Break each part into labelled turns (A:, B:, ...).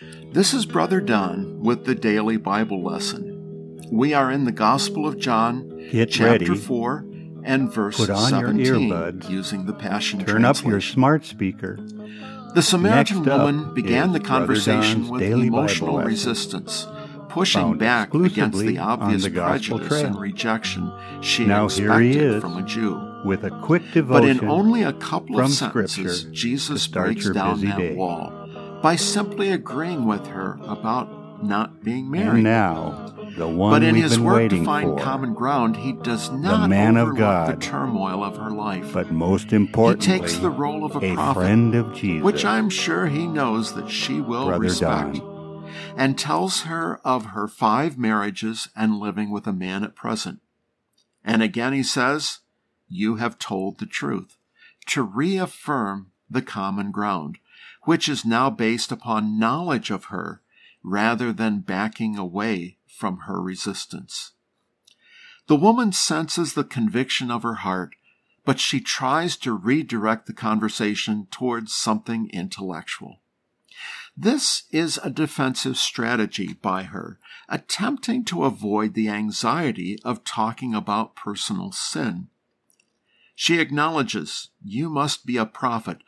A: This is Brother Don with the daily Bible lesson. We are in the Gospel of John,
B: Get
A: chapter
B: ready.
A: 4 and verse
B: Put on your earbuds.
A: using the Passion
B: Turn up your smart speaker.
A: The Samaritan
B: Next
A: woman began the conversation with
B: Daily
A: emotional resistance, pushing back against the obvious
B: the
A: prejudice and rejection she
B: Now
A: expected
B: is
A: from a Jew.
B: with a quick
A: But in only a couple of sentences, Jesus breaks down that
B: day.
A: wall by simply agreeing with her about not being married.
B: And now, the one
A: but in
B: we've
A: his
B: been
A: work
B: waiting
A: to find
B: for.
A: common ground, he does not
B: man of God.
A: the turmoil of her life.
B: but most importantly, he
A: takes the role of a,
B: a
A: prophet,
B: friend of Jesus.
A: which I'm sure he knows that she will
B: Brother
A: respect,
B: Don.
A: and tells her of her five marriages and living with a man at present. And again he says, You have told the truth, to reaffirm the common ground, which is now based upon knowledge of her rather than backing away from her resistance. The woman senses the conviction of her heart, but she tries to redirect the conversation towards something intellectual. This is a defensive strategy by her, attempting to avoid the anxiety of talking about personal sin. She acknowledges you must be a prophet,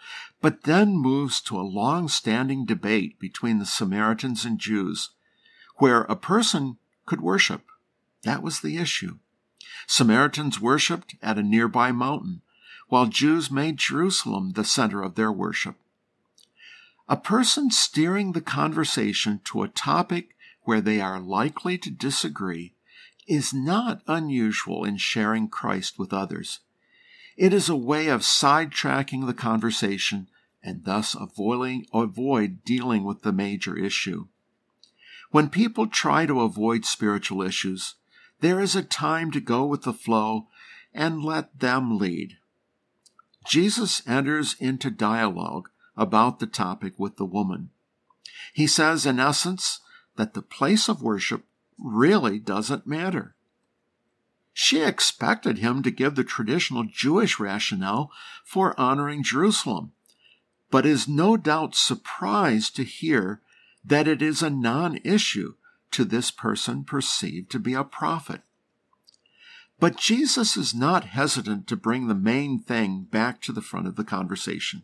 A: but then moves to a long standing debate between the Samaritans and Jews, where a person could worship. That was the issue. Samaritans worshipped at a nearby mountain, while Jews made Jerusalem the center of their worship. A person steering the conversation to a topic where they are likely to disagree is not unusual in sharing Christ with others. It is a way of sidetracking the conversation and thus avoiding, avoid dealing with the major issue. When people try to avoid spiritual issues, there is a time to go with the flow and let them lead. Jesus enters into dialogue about the topic with the woman. He says, in essence, that the place of worship really doesn't matter. She expected him to give the traditional Jewish rationale for honoring Jerusalem, but is no doubt surprised to hear that it is a non issue to this person perceived to be a prophet. But Jesus is not hesitant to bring the main thing back to the front of the conversation.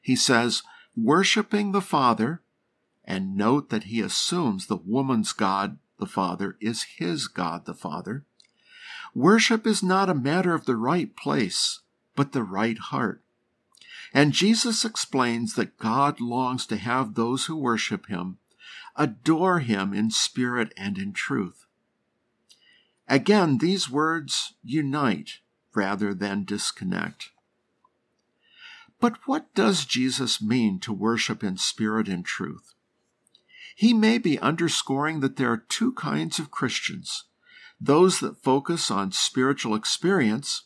A: He says, worshiping the Father, and note that he assumes the woman's God, the Father, is his God, the Father. Worship is not a matter of the right place, but the right heart. And Jesus explains that God longs to have those who worship him adore him in spirit and in truth. Again, these words unite rather than disconnect. But what does Jesus mean to worship in spirit and truth? He may be underscoring that there are two kinds of Christians those that focus on spiritual experience,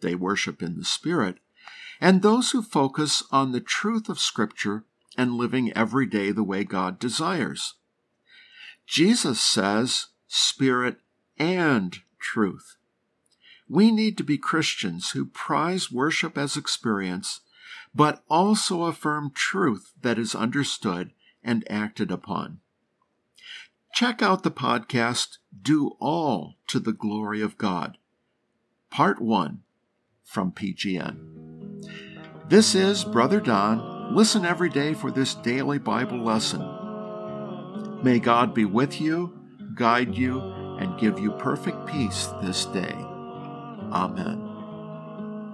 A: they worship in the Spirit, and those who focus on the truth of Scripture and living every day the way God desires. Jesus says Spirit and truth. We need to be Christians who prize worship as experience, but also affirm truth that is understood and acted upon. Check out the podcast Do All to the Glory of God, Part 1 from PGN. This is Brother Don. Listen every day for this daily Bible lesson. May God be with you, guide you, and give you perfect peace this day. Amen.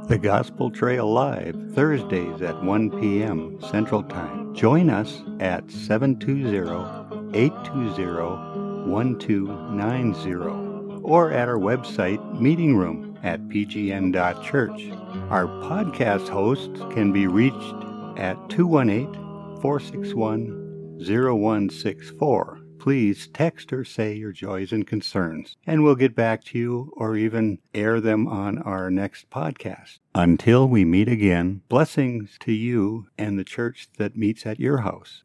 B: The Gospel Trail Live, Thursdays at 1 p.m. Central Time. Join us at 720-820-1290 or at our website meeting room at pgn.church. Our podcast hosts can be reached at 218-461-0164. Please text or say your joys and concerns, and we'll get back to you or even air them on our next podcast. Until we meet again, blessings to you and the church that meets at your house.